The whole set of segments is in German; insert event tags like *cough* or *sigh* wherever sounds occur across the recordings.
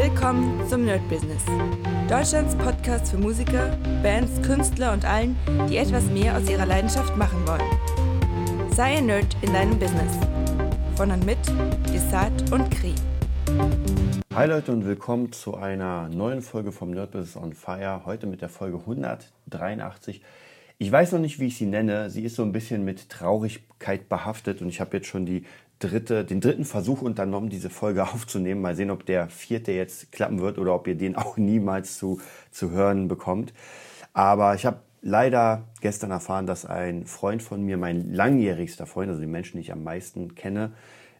Willkommen zum Nerd Business. Deutschlands Podcast für Musiker, Bands, Künstler und allen, die etwas mehr aus ihrer Leidenschaft machen wollen. Sei ein Nerd in deinem Business. Von und mit Desart und Kri. Hi Leute und willkommen zu einer neuen Folge vom Nerd Business on Fire. Heute mit der Folge 183. Ich weiß noch nicht, wie ich sie nenne. Sie ist so ein bisschen mit Traurigkeit behaftet und ich habe jetzt schon die dritte, den dritten Versuch unternommen, diese Folge *laughs* aufzunehmen. Mal sehen, ob der vierte jetzt klappen wird oder ob ihr den *laughs* auch niemals zu, zu hören bekommt. Aber ich habe leider gestern erfahren, dass ein Freund von mir, mein langjährigster Freund, also die Menschen, die ich am meisten kenne,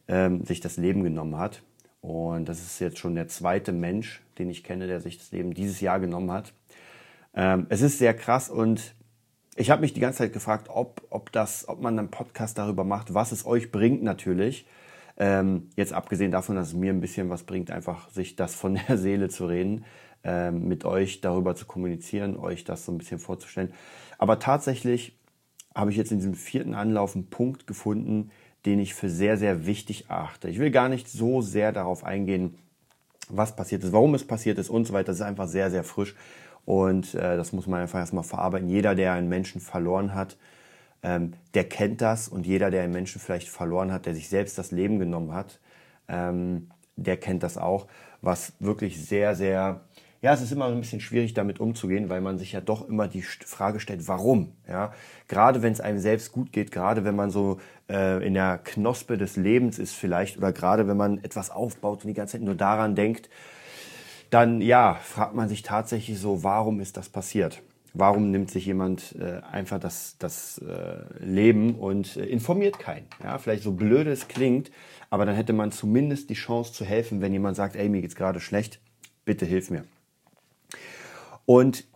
ähm, sich das Leben genommen hat. Und das ist jetzt schon der zweite Mensch, den ich kenne, der sich das Leben dieses Jahr genommen hat. Ähm, es ist sehr krass und ich habe mich die ganze Zeit gefragt, ob, ob, das, ob man einen Podcast darüber macht, was es euch bringt natürlich. Ähm, jetzt abgesehen davon, dass es mir ein bisschen was bringt, einfach sich das von *laughs* der Seele zu reden, ähm, mit euch darüber zu kommunizieren, euch das so ein bisschen vorzustellen. Aber tatsächlich habe ich jetzt in diesem vierten Anlauf einen Punkt gefunden, den ich für sehr, sehr wichtig achte. Ich will gar nicht so sehr darauf eingehen, was passiert ist, warum es passiert ist und so weiter. Das ist einfach sehr, sehr frisch. Und äh, das muss man einfach erstmal verarbeiten. Jeder, der einen Menschen verloren hat, ähm, der kennt das. Und jeder, der einen Menschen vielleicht verloren hat, der sich selbst das Leben genommen hat, ähm, der kennt das auch. Was wirklich sehr, sehr, ja, es ist immer ein bisschen schwierig damit umzugehen, weil man sich ja doch immer die Frage stellt, warum? Ja, gerade wenn es einem selbst gut geht, gerade wenn man so äh, in der Knospe des Lebens ist vielleicht oder gerade wenn man etwas aufbaut und die ganze Zeit nur daran denkt, dann ja, fragt man sich tatsächlich so, warum ist das passiert? Warum nimmt sich jemand äh, einfach das, das äh, Leben und äh, informiert keinen? Ja, vielleicht so blöd es klingt, aber dann hätte man zumindest die Chance zu helfen, wenn jemand sagt, ey, mir geht's gerade schlecht, bitte hilf mir. Und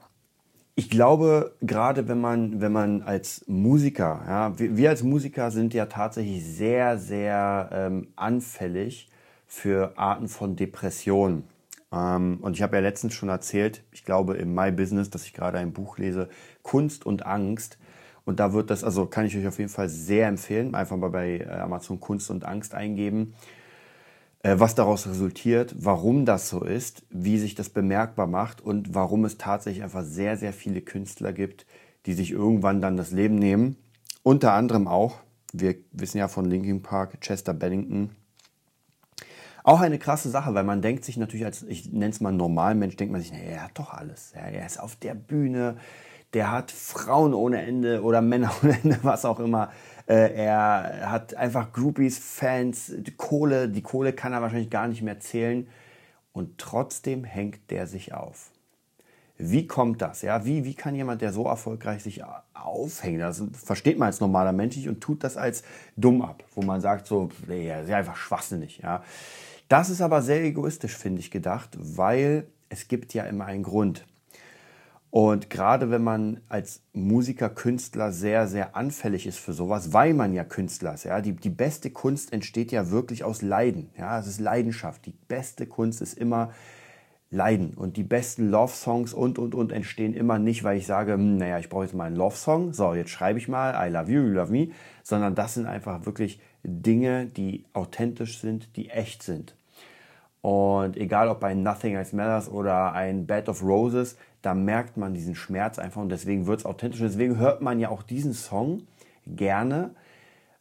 ich glaube, gerade wenn man, wenn man als Musiker, ja, wir, wir als Musiker sind ja tatsächlich sehr, sehr ähm, anfällig für Arten von Depressionen. Ähm, und ich habe ja letztens schon erzählt, ich glaube im My Business, dass ich gerade ein Buch lese, Kunst und Angst. Und da wird das, also kann ich euch auf jeden Fall sehr empfehlen, einfach mal bei äh, Amazon Kunst und Angst eingeben, äh, was daraus resultiert, warum das so ist, wie sich das bemerkbar macht und warum es tatsächlich einfach sehr, sehr viele Künstler gibt, die sich irgendwann dann das Leben nehmen. Unter anderem auch, wir wissen ja von Linkin Park, Chester Bennington, auch eine krasse Sache, weil man denkt sich natürlich als, ich nenne es mal Normalmensch, denkt man sich, naja, er hat doch alles. Ja, er ist auf der Bühne, der hat Frauen ohne Ende oder Männer *laughs* ohne Ende, was auch immer. Äh, er hat einfach Groupies, Fans, die Kohle, die Kohle kann er wahrscheinlich gar nicht mehr zählen. Und trotzdem hängt der sich auf. Wie kommt das? Ja, wie, wie kann jemand, der so erfolgreich sich aufhängt, das versteht man als normaler Mensch nicht und tut das als dumm ab, wo man sagt so, nee, er ist einfach schwachsinnig. Ja. Das ist aber sehr egoistisch, finde ich, gedacht, weil es gibt ja immer einen Grund. Und gerade wenn man als Musiker, Künstler sehr, sehr anfällig ist für sowas, weil man ja Künstler ist, ja, die, die beste Kunst entsteht ja wirklich aus Leiden. Ja, es ist Leidenschaft. Die beste Kunst ist immer Leiden. Und die besten Love-Songs und, und, und entstehen immer nicht, weil ich sage, hm, naja, ich brauche jetzt mal einen Love-Song. So, jetzt schreibe ich mal I love you, you love me. Sondern das sind einfach wirklich Dinge, die authentisch sind, die echt sind. Und egal ob ein Nothing Else Matters oder ein Bed of Roses, da merkt man diesen Schmerz einfach und deswegen wird es authentisch. Deswegen hört man ja auch diesen Song gerne,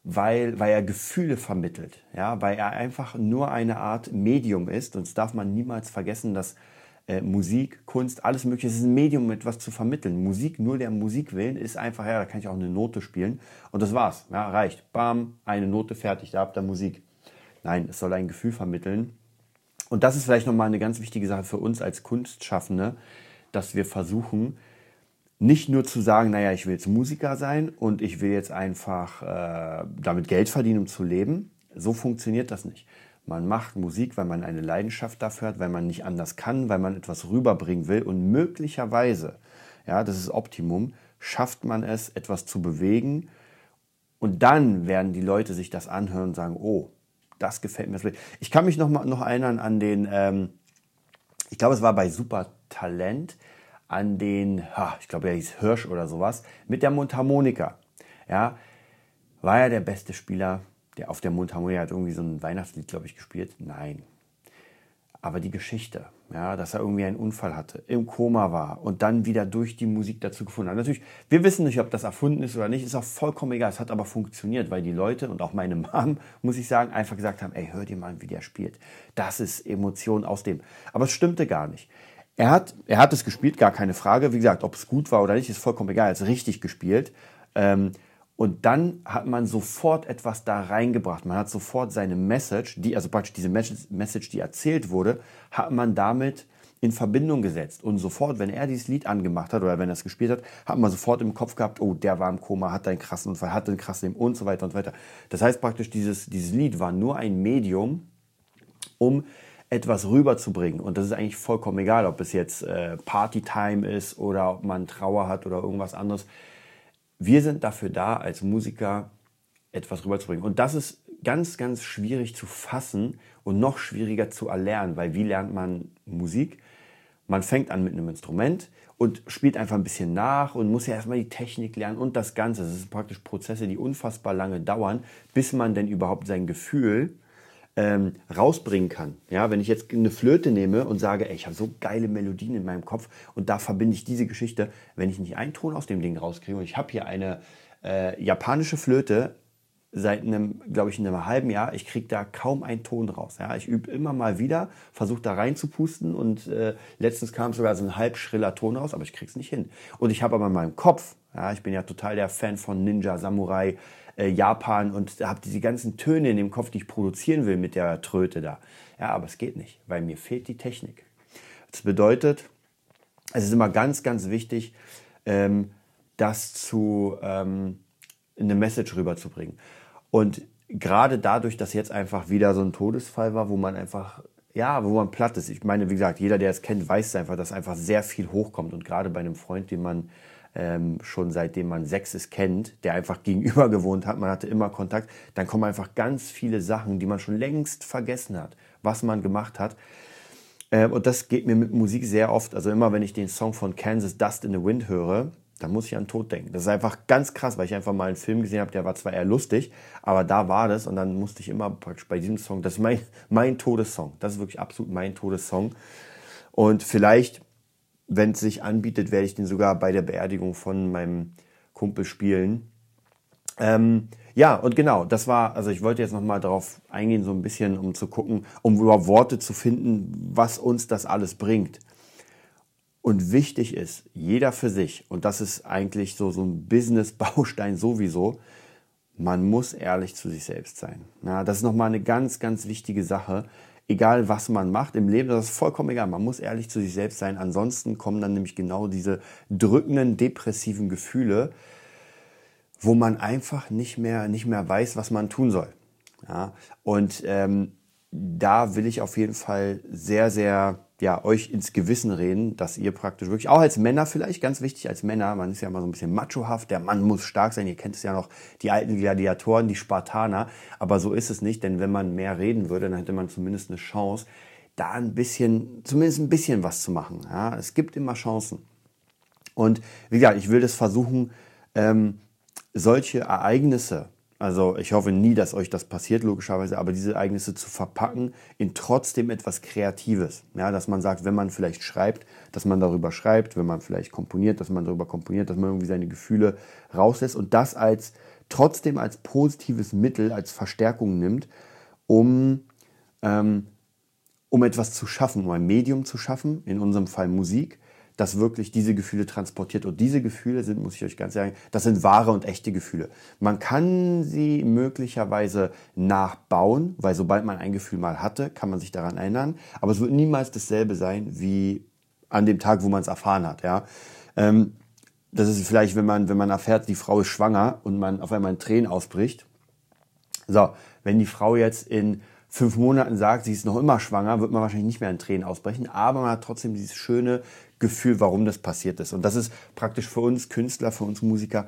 weil, weil er Gefühle vermittelt, ja, weil er einfach nur eine Art Medium ist. Und das darf man niemals vergessen, dass äh, Musik, Kunst, alles Mögliche ist ein Medium, um etwas zu vermitteln. Musik, nur der Musik willen, ist einfach, ja, da kann ich auch eine Note spielen und das war's. Ja, reicht. Bam, eine Note fertig, da habt ihr Musik. Nein, es soll ein Gefühl vermitteln und das ist vielleicht nochmal eine ganz wichtige Sache für uns als Kunstschaffende, dass wir versuchen, nicht nur zu sagen, naja, ich will jetzt Musiker sein und ich will jetzt einfach äh, damit Geld verdienen, um zu leben. So funktioniert das nicht. Man macht Musik, weil man eine Leidenschaft dafür hat, weil man nicht anders kann, weil man etwas rüberbringen will und möglicherweise, ja, das ist Optimum, schafft man es, etwas zu bewegen und dann werden die Leute sich das anhören und sagen, oh, das gefällt mir. Ich kann mich noch, mal, noch erinnern an den, ähm, ich glaube, es war bei Super Talent, an den, ich glaube, er hieß Hirsch oder sowas, mit der Mundharmonika. Ja, war er der beste Spieler, der auf der Mundharmonika hat irgendwie so ein Weihnachtslied, glaube ich, gespielt? Nein. Aber die Geschichte, ja, dass er irgendwie einen Unfall hatte, im Koma war und dann wieder durch die Musik dazu gefunden hat. Natürlich, wir wissen nicht, ob das erfunden ist oder nicht, ist auch vollkommen egal. Es hat aber funktioniert, weil die Leute und auch meine *laughs* Mom, muss ich sagen, einfach gesagt haben, ey, hör dir mal, wie der spielt. Das ist Emotion aus dem. Aber es stimmte gar nicht. Er hat, er hat es gespielt, gar keine Frage. Wie gesagt, ob es gut war oder nicht, ist vollkommen egal. Er hat es richtig gespielt. Ähm, und dann hat man sofort etwas da reingebracht. Man hat sofort seine Message, die, also praktisch diese Message, die erzählt wurde, hat man damit in Verbindung gesetzt. Und sofort, wenn er dieses Lied angemacht hat oder wenn er es gespielt hat, hat man sofort im Kopf gehabt, oh, der war im Koma, hat einen krassen Unfall, hat einen krassen Leben und so weiter und so weiter. Das heißt praktisch, dieses, dieses Lied war nur ein Medium, um etwas rüberzubringen. Und das ist eigentlich vollkommen egal, ob es jetzt äh, Partytime ist oder ob man Trauer hat oder irgendwas anderes wir sind dafür da, als Musiker etwas rüberzubringen. Und das ist ganz, ganz schwierig zu fassen und noch schwieriger zu erlernen, weil wie lernt man Musik? Man fängt an mit einem Instrument und spielt einfach ein bisschen nach und muss ja erstmal die Technik lernen und das Ganze. Das sind praktisch Prozesse, die unfassbar lange dauern, bis man denn überhaupt sein Gefühl ähm, rausbringen kann. Ja, wenn ich jetzt eine Flöte nehme und sage, ey, ich habe so geile Melodien in meinem Kopf und da verbinde ich diese Geschichte, wenn ich nicht einen Ton aus dem Ding rauskriege und ich habe hier eine äh, japanische Flöte seit einem, glaube ich, einem halben Jahr, ich kriege da kaum einen Ton raus. Ja, ich übe immer mal wieder, versuche da reinzupusten und äh, letztens kam sogar so ein halb schriller Ton raus, aber ich krieg's nicht hin. Und ich habe aber in meinem Kopf, ja, ich bin ja total der Fan von Ninja, Samurai, äh, Japan und habe diese ganzen Töne in dem Kopf, die ich produzieren will mit der Tröte da. Ja, aber es geht nicht, weil mir fehlt die Technik. Das bedeutet, es ist immer ganz, ganz wichtig, ähm, das zu ähm, eine Message rüberzubringen. Und gerade dadurch, dass jetzt einfach wieder so ein Todesfall war, wo man einfach, ja, wo man platt ist. Ich meine, wie gesagt, jeder, der es kennt, weiß einfach, dass einfach sehr viel hochkommt. Und gerade bei einem Freund, den man ähm, schon seitdem man sechs ist kennt, der einfach *laughs* gegenüber gewohnt hat, man hatte immer Kontakt, dann kommen einfach ganz viele Sachen, die man schon längst vergessen hat, was man gemacht hat. Ähm, und das geht mir mit Musik sehr oft, also immer wenn ich den Song von Kansas Dust in the Wind höre, dann muss ich an Tod denken. Das ist einfach ganz krass, weil ich einfach mal einen Film gesehen habe, der war zwar eher lustig, aber da war das und dann musste ich immer praktisch bei diesem Song, das ist mein, mein Todessong. Das ist wirklich absolut mein Todessong. Und vielleicht wenn es sich anbietet, werde ich den sogar bei der Beerdigung von meinem Kumpel spielen. Ähm, ja, und genau, das war, also ich wollte jetzt nochmal darauf eingehen, so ein bisschen, um zu gucken, um überhaupt Worte zu finden, was uns das alles bringt. Und wichtig ist, jeder für sich, und das ist eigentlich so, so ein Business-Baustein sowieso, man muss ehrlich zu sich selbst sein. Ja, das ist nochmal eine ganz, ganz wichtige Sache egal was man macht im Leben, das ist vollkommen egal. Man muss ehrlich zu sich selbst sein. Ansonsten kommen dann nämlich genau diese drückenden, depressiven Gefühle, wo man einfach nicht mehr, nicht mehr weiß, was man tun soll. Ja? Und ähm, da will ich auf jeden Fall sehr, sehr ja, euch ins Gewissen reden, dass ihr praktisch wirklich, auch als Männer vielleicht, ganz wichtig als Männer, man ist ja immer so ein bisschen machohaft, der Mann muss stark sein, ihr kennt es ja noch, die alten Gladiatoren, die Spartaner, aber so ist es nicht, denn wenn man mehr reden würde, dann hätte man zumindest eine Chance, da ein bisschen, zumindest ein bisschen was zu machen. Ja, es gibt immer Chancen. Und wie gesagt, ich will das versuchen, ähm, solche Ereignisse, also ich hoffe nie, dass euch das passiert, logischerweise, aber diese Ereignisse zu verpacken in trotzdem etwas Kreatives. Ja, dass man sagt, wenn man vielleicht schreibt, dass man darüber schreibt, wenn man vielleicht komponiert, dass man darüber komponiert, dass man irgendwie seine Gefühle rauslässt und das als trotzdem als positives Mittel, als Verstärkung nimmt, um, ähm, um etwas zu schaffen, um ein Medium zu schaffen, in unserem Fall Musik, das wirklich diese Gefühle transportiert. Und diese Gefühle sind, muss ich euch ganz sagen, das sind wahre und echte Gefühle. Man kann sie möglicherweise nachbauen, weil sobald man ein Gefühl mal hatte, kann man sich daran erinnern. Aber es wird niemals dasselbe sein wie an dem Tag, wo man es erfahren hat. Ja. Ähm, das ist vielleicht, wenn man, wenn man erfährt, die Frau ist schwanger und man auf einmal in Tränen ausbricht. So, wenn die Frau jetzt in fünf Monaten sagt, sie ist noch immer schwanger, wird man wahrscheinlich nicht mehr in Tränen ausbrechen, aber man hat trotzdem dieses schöne Gefühl, warum das passiert ist. Und das ist praktisch für uns Künstler, für uns Musiker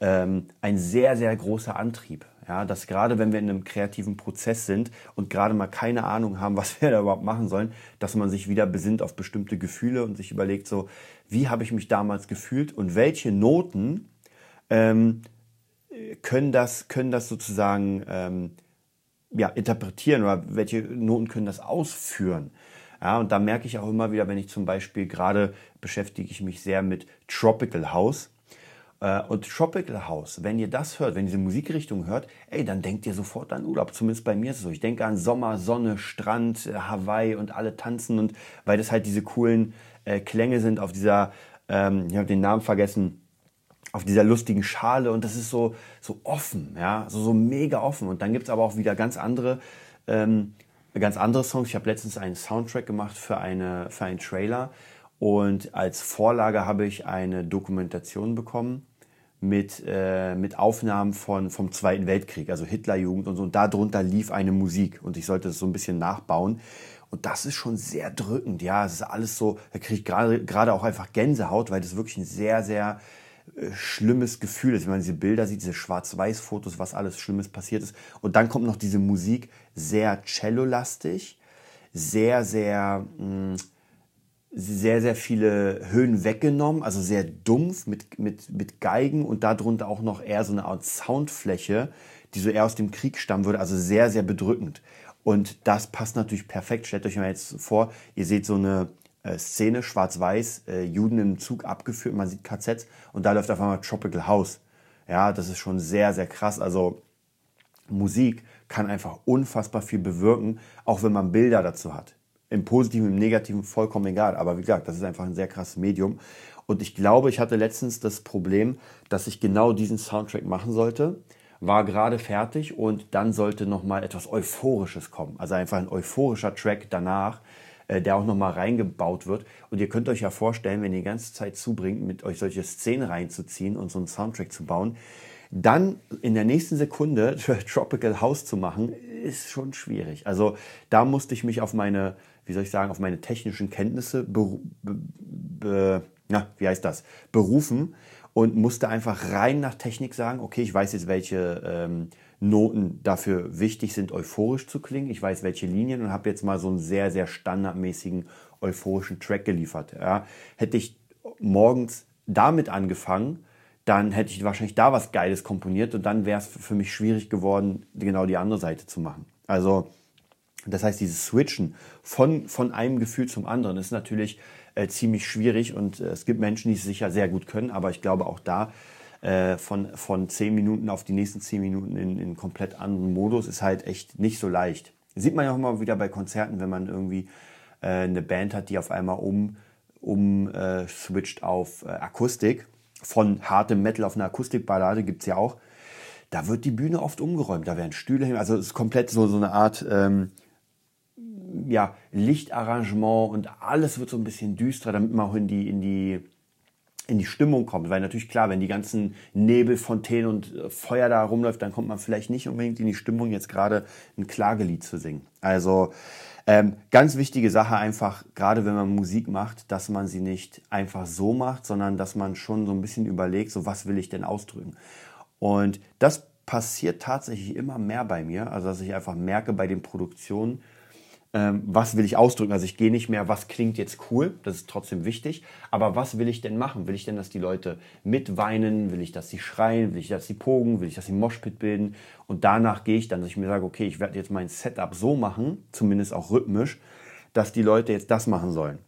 ähm, ein sehr, sehr großer Antrieb. Ja, dass gerade wenn wir in einem kreativen Prozess sind und gerade mal keine Ahnung haben, *laughs* was wir da überhaupt machen sollen, dass man sich wieder besinnt auf bestimmte Gefühle und sich überlegt, so, wie habe ich mich damals gefühlt und welche Noten ähm, können, das, können das sozusagen ähm, ja, interpretieren oder welche Noten können das ausführen. Ja, und da merke ich auch immer wieder, wenn ich zum Beispiel gerade beschäftige ich mich sehr mit Tropical House. Äh, und Tropical House, wenn ihr das hört, wenn ihr diese Musikrichtung hört, ey, dann denkt ihr sofort an Urlaub. Zumindest bei mir ist es so. Ich denke an Sommer, Sonne, Strand, äh, Hawaii und alle tanzen und weil das halt diese coolen äh, Klänge sind auf dieser, ähm, ich habe den Namen vergessen, auf dieser lustigen Schale und das ist so, so offen, ja, so, so mega offen. Und dann gibt es aber auch wieder ganz andere, ähm, ganz andere Songs. Ich habe letztens einen Soundtrack gemacht für, eine, für einen Trailer und als Vorlage habe ich eine Dokumentation bekommen mit, äh, mit Aufnahmen von, vom Zweiten Weltkrieg, also Hitlerjugend und so. Und darunter lief eine Musik und ich sollte das so ein bisschen nachbauen. Und das ist schon sehr drückend. Ja, es ist alles so, da kriege ich gerade auch einfach Gänsehaut, weil das wirklich ein sehr, sehr schlimmes Gefühl ist, wenn man diese Bilder sieht, diese Schwarz-Weiß-Fotos, was alles Schlimmes passiert ist. Und dann kommt noch diese Musik, sehr cellolastig, sehr, sehr, mh, mm, sehr, sehr viele Höhen weggenommen, also sehr dumpf mit, mit, mit Geigen und darunter auch noch eher so eine Art Soundfläche, die so eher aus dem Krieg stammen würde, also sehr, sehr bedrückend. Und das passt natürlich perfekt. Stellt euch mal jetzt vor, ihr seht so eine Szene, schwarz-weiß, äh, Juden im Zug abgeführt, man sieht KZs und da läuft auf einmal Tropical House. Ja, das ist schon sehr, sehr krass. Also Musik kann einfach unfassbar viel bewirken, auch wenn man Bilder dazu hat. Im Positiven, im Negativen vollkommen egal. Aber wie gesagt, das ist einfach ein sehr krasses Medium. Und ich glaube, ich hatte letztens das Problem, dass ich genau diesen Soundtrack machen sollte. War gerade fertig und dann sollte nochmal etwas Euphorisches kommen. Also einfach ein euphorischer Track danach, äh, der auch nochmal reingebaut wird. Und ihr könnt euch ja vorstellen, wenn ihr die ganze Zeit zubringt, mit euch solche Szenen reinzuziehen und so einen Soundtrack zu bauen, dann in der nächsten Sekunde *laughs* Tropical House zu machen, ist schon schwierig. Also da musste ich mich auf meine wie soll ich sagen, auf meine technischen Kenntnisse be, be, na, wie heißt das, berufen und musste einfach rein nach Technik sagen, okay, ich weiß jetzt, welche ähm, Noten dafür wichtig sind, euphorisch zu klingen. Ich weiß, welche Linien und habe jetzt mal so einen sehr, sehr standardmäßigen euphorischen Track geliefert. Ja. Hätte ich morgens damit angefangen, dann hätte ich wahrscheinlich da was Geiles komponiert und dann wäre es für mich schwierig geworden, genau die andere Seite zu machen. Also das heißt, dieses Switchen von, von einem Gefühl zum anderen ist natürlich äh, ziemlich schwierig und äh, es gibt Menschen, die es sicher sehr gut können, aber ich glaube auch da äh, von, von 10 Minuten auf die nächsten 10 Minuten in, in komplett anderen Modus ist halt echt nicht so leicht. Sieht man ja auch immer wieder bei Konzerten, wenn man irgendwie äh, eine Band hat, die auf einmal um, um äh, switcht auf äh, Akustik. Von hartem Metal auf eine Akustikballade gibt's ja auch da wird die Bühne oft umgeräumt, da werden Stühle hin, also es ist komplett so, so eine Art ähm, ja, Lichtarrangement und alles wird so ein bisschen düsterer, damit man auch in die, in die, in die Stimmung kommt. Weil natürlich klar, wenn die ganzen Nebelfontänen und äh, Feuer da rumläuft, dann kommt man vielleicht nicht unbedingt in die Stimmung, jetzt gerade ein Klagelied zu singen. Also ähm, ganz wichtige Sache einfach, gerade wenn man Musik macht, dass man sie nicht einfach so macht, sondern dass man schon so ein bisschen überlegt, so was will ich denn ausdrücken. Und das passiert tatsächlich immer mehr bei mir, also dass ich einfach merke bei den Produktionen, ähm, was will ich ausdrücken. Also ich gehe nicht mehr, was klingt jetzt cool, das ist trotzdem wichtig, aber was will ich denn machen? Will ich denn, dass die Leute mitweinen? Will ich, dass sie schreien? Will ich, dass sie pogen? Will ich, dass sie Moshpit bilden? Und danach gehe ich dann, dass ich mir sage, okay, ich werde jetzt mein Setup so machen, zumindest auch rhythmisch, dass die Leute jetzt das machen sollen.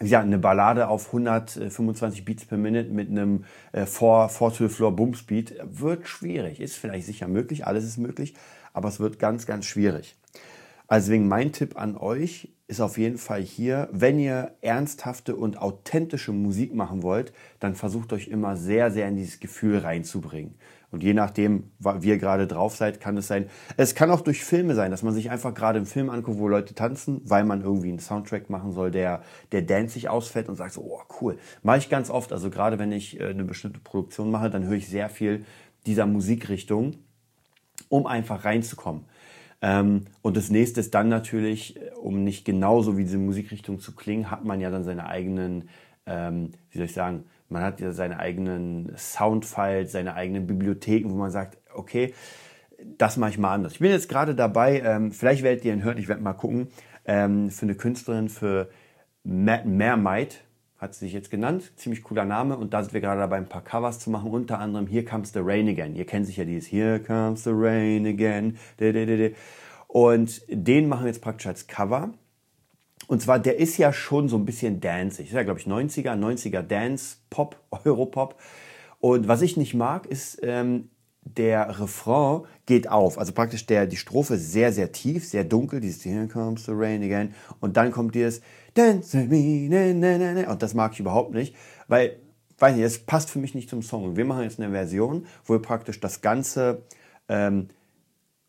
Gesagt, eine Ballade auf 125 Beats per Minute mit einem äh, 4-12-Floor Boom Speed wird schwierig. Ist vielleicht sicher möglich, alles ist möglich, aber es wird ganz, ganz schwierig. Also wegen mein Tipp an euch ist auf jeden Fall hier, wenn ihr ernsthafte und authentische Musik machen wollt, dann versucht euch immer sehr, sehr in dieses Gefühl reinzubringen. Und je nachdem, wie ihr gerade drauf seid, kann es sein. Es kann auch durch Filme sein, dass man sich einfach gerade im Film anguckt, wo Leute tanzen, weil man irgendwie einen Soundtrack machen soll, der, der dancig ausfällt und sagt so, oh cool. Mache ich ganz oft. Also gerade wenn ich äh, eine bestimmte Produktion mache, dann höre ich sehr viel dieser Musikrichtung, um einfach reinzukommen. Ähm, und das nächste ist dann natürlich, äh, um nicht genauso wie diese Musikrichtung zu klingen, hat man ja dann seine eigenen, ähm, wie soll ich sagen, man hat ja seine eigenen Soundfiles, seine eigenen Bibliotheken, wo man sagt, okay, das mache ich mal anders. Ich bin jetzt gerade dabei, ähm, vielleicht werdet ihr ihn hören, ich werde mal gucken, ähm, für eine Künstlerin, für Mermaid, hat sie sich jetzt genannt, ziemlich cooler Name und da sind wir gerade dabei, ein paar Covers zu machen, unter anderem Here Comes the Rain Again. Ihr kennt sicher dieses Here Comes the Rain Again. Und den machen wir jetzt praktisch als Cover. Und zwar, der ist ja schon so ein bisschen danceig. Ist ja, glaube ich, 90er, 90er Dance, Pop, *laughs* Europop. Und was ich nicht mag, ist, ähm, der Refrain geht auf. Also praktisch der, die Strophe sehr, sehr tief, sehr dunkel. Dieses Here comes the rain again. Und dann kommt dieses Dance me, ne, ne, ne, ne. Und das mag ich überhaupt nicht, weil, weiß nicht, das passt für mich nicht zum Song. Wir machen jetzt eine Version, wo wir praktisch das Ganze, ähm,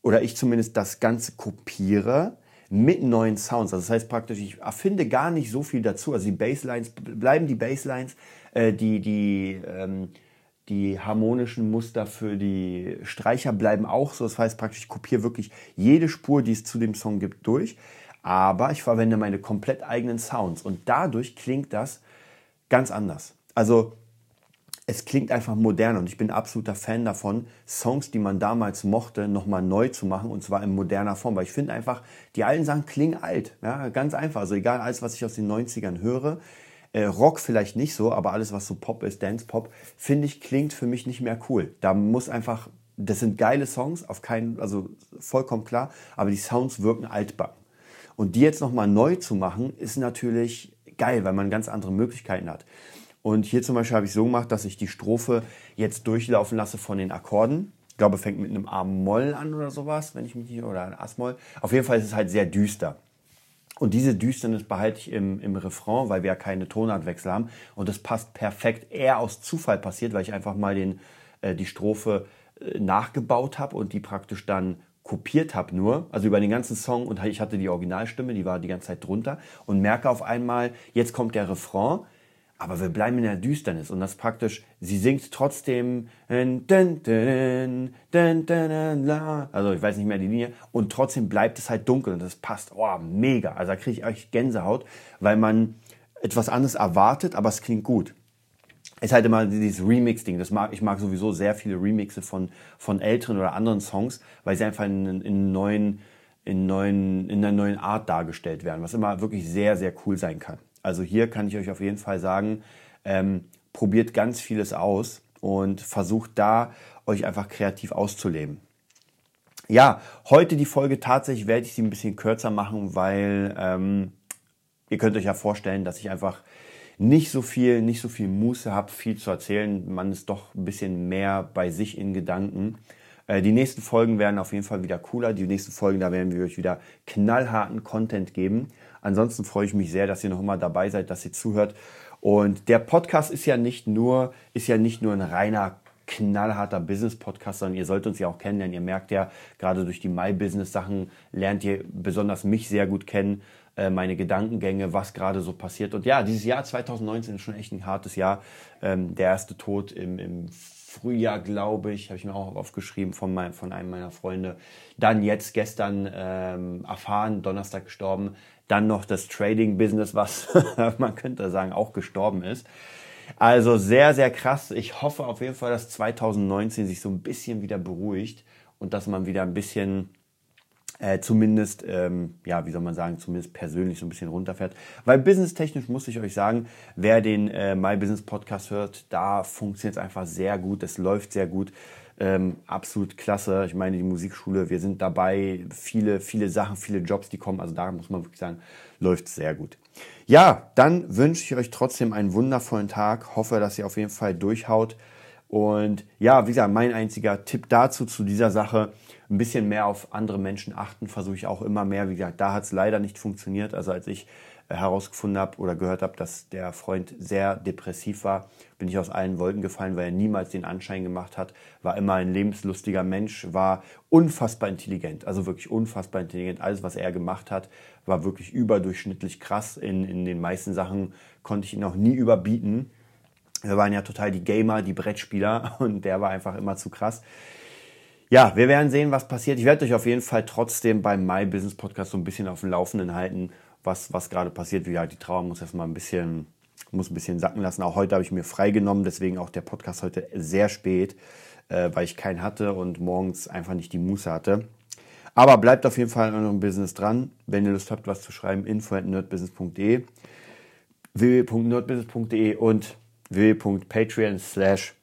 oder ich zumindest das Ganze kopiere mit neuen Sounds. Also das heißt praktisch, ich erfinde gar nicht so viel dazu. Also die Basslines bleiben die Basslines, äh, die, die, ähm, die harmonischen Muster für die Streicher bleiben auch so. Das heißt praktisch, ich kopiere wirklich jede Spur, die es zu dem Song gibt, durch. Aber ich verwende meine komplett eigenen Sounds. Und dadurch klingt das ganz anders. Also es klingt einfach modern und ich bin absoluter Fan davon, Songs, die man damals mochte, nochmal neu zu machen und zwar in moderner Form. Weil ich finde einfach, die alten Sachen klingen alt. Ja, ganz einfach. Also egal alles, was ich aus den 90ern höre. Äh, Rock vielleicht nicht so, aber alles, was so Pop ist, Dance Pop, finde ich, klingt für mich nicht mehr cool. Da muss einfach, das sind geile Songs, auf keinen, also vollkommen klar, aber die Sounds wirken altbacken. Und die jetzt nochmal neu zu machen, ist natürlich geil, weil man ganz andere Möglichkeiten hat. Und hier zum Beispiel habe ich so gemacht, dass ich die Strophe jetzt durchlaufen lasse von den Akkorden. Ich glaube, fängt mit einem A-Moll an oder sowas, wenn ich mich nicht, oder ein As-Moll. Auf jeden Fall ist es halt sehr düster. Und diese Düsternis behalte ich im, im Refrain, weil wir ja keine Tonartwechsel haben. Und das passt perfekt. Eher aus Zufall passiert, weil ich einfach mal den, äh, die Strophe äh, nachgebaut habe und die praktisch dann kopiert habe nur, also über den ganzen Song und ich hatte die Originalstimme, die war die ganze Zeit drunter und merke auf einmal, jetzt kommt der Refrain aber wir bleiben in der Düsternis und das praktisch, sie singt trotzdem, also ich weiß nicht mehr die Linie, und trotzdem bleibt es halt dunkel und das passt, oh, mega. Also da kriege ich echt Gänsehaut, weil man etwas anderes erwartet, aber es klingt gut. Ist halt immer dieses Remix-Ding. Mag, ich mag sowieso sehr viele Remixe von, von älteren oder anderen Songs, weil sie einfach in, in neuen, in neuen, in einer neuen Art dargestellt werden, was immer wirklich sehr, sehr cool sein kann. Also hier kann ich euch auf jeden Fall sagen, ähm, probiert ganz vieles aus und versucht da euch einfach kreativ auszuleben. Ja, heute die Folge tatsächlich werde ich sie ein bisschen kürzer machen, weil ähm, ihr könnt euch ja vorstellen, dass ich einfach nicht so viel, nicht so viel Muße habe, viel zu erzählen. Man ist doch ein bisschen mehr bei sich in Gedanken. Äh, die nächsten Folgen werden auf jeden Fall wieder cooler. Die nächsten Folgen, da werden wir euch wieder knallharten Content geben. Ansonsten freue ich mich sehr, dass ihr noch immer dabei seid, dass ihr zuhört. Und der Podcast ist ja nicht nur, ist ja nicht nur ein reiner knallharter Business-Podcast, sondern ihr sollt uns ja auch kennenlernen. Ihr merkt ja, gerade durch die My-Business-Sachen lernt ihr besonders mich sehr gut kennen, äh, meine Gedankengänge, was gerade so passiert. Und ja, dieses Jahr 2019 ist schon echt ein hartes Jahr. Ähm, der erste Tod im, im Frühjahr, glaube ich, habe ich mir auch aufgeschrieben von, mein, von einem meiner Freunde. Dann jetzt gestern ähm, erfahren, Donnerstag gestorben. Dann noch das Trading-Business, was *laughs* man könnte sagen auch gestorben ist. Also sehr, sehr krass. Ich hoffe auf jeden Fall, dass 2019 sich so ein bisschen wieder beruhigt und dass man wieder ein bisschen äh, zumindest, ähm, ja, wie soll man sagen, zumindest persönlich so ein bisschen runterfährt. Weil businesstechnisch muss ich euch sagen, wer den äh, My Business Podcast hört, da funktioniert es einfach sehr gut, es läuft sehr gut. Ähm, absolut klasse. Ich meine, die Musikschule, wir sind dabei, viele, viele Sachen, viele Jobs, die kommen. Also da muss man wirklich sagen, läuft sehr gut. Ja, dann wünsche ich euch trotzdem einen wundervollen Tag. Hoffe, dass ihr auf jeden Fall durchhaut. Und ja, wie gesagt, mein einziger Tipp dazu zu dieser Sache, ein bisschen mehr auf andere Menschen achten, versuche ich auch immer mehr. Wie gesagt, da hat es leider nicht funktioniert. Also als ich äh, herausgefunden habe oder gehört habe, dass der Freund sehr depressiv war, bin ich aus allen Wolken gefallen, weil er niemals den Anschein gemacht hat, war immer ein lebenslustiger Mensch, war unfassbar intelligent, also wirklich unfassbar intelligent. Alles, was er gemacht hat, war wirklich überdurchschnittlich krass. In, in den meisten Sachen konnte ich ihn auch nie überbieten. Wir waren ja total die Gamer, die Brettspieler *laughs* und der war einfach immer zu krass. Ja, wir werden sehen, was passiert. Ich werde euch auf jeden Fall trotzdem beim My Business Podcast so ein bisschen auf dem Laufenden halten, was, was gerade passiert. Wie gesagt, die Trauer muss erstmal ein bisschen, muss ein bisschen sacken lassen. Auch heute habe ich mir freigenommen, deswegen auch der Podcast heute sehr spät, äh, weil ich keinen hatte und morgens einfach nicht die Muße hatte. Aber bleibt auf jeden Fall an eurem Business dran. Wenn ihr Lust habt, was zu schreiben, info at nerdbusiness.de www.nerdbusiness.de und www.patreon slash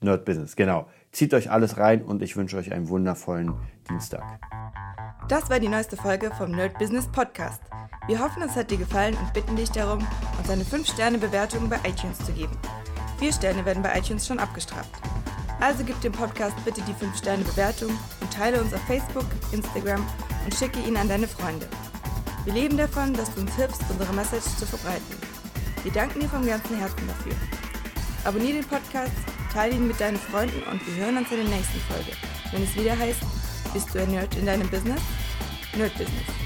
nerdbusiness. Genau Zieht euch alles rein und ich wünsche euch einen wundervollen Dienstag. Das war die neueste Folge vom Nerd Business Podcast. Wir hoffen, es hat dir gefallen und bitten dich darum, uns eine 5-Sterne-Bewertung bei iTunes zu geben. Vier Sterne werden bei iTunes schon abgestraft. Also gib dem Podcast bitte die 5-Sterne-Bewertung und teile uns auf Facebook, Instagram und schicke ihn an deine Freunde. Wir leben davon, dass du uns hilfst, unsere Message zu verbreiten. Wir danken dir vom ganzen Herzen dafür. Abonnier den Podcast, teile ihn mit deinen Freunden und wir hören uns in der nächsten Folge, wenn es wieder heißt, bist du ein Nerd in deinem Business? Nerd Business.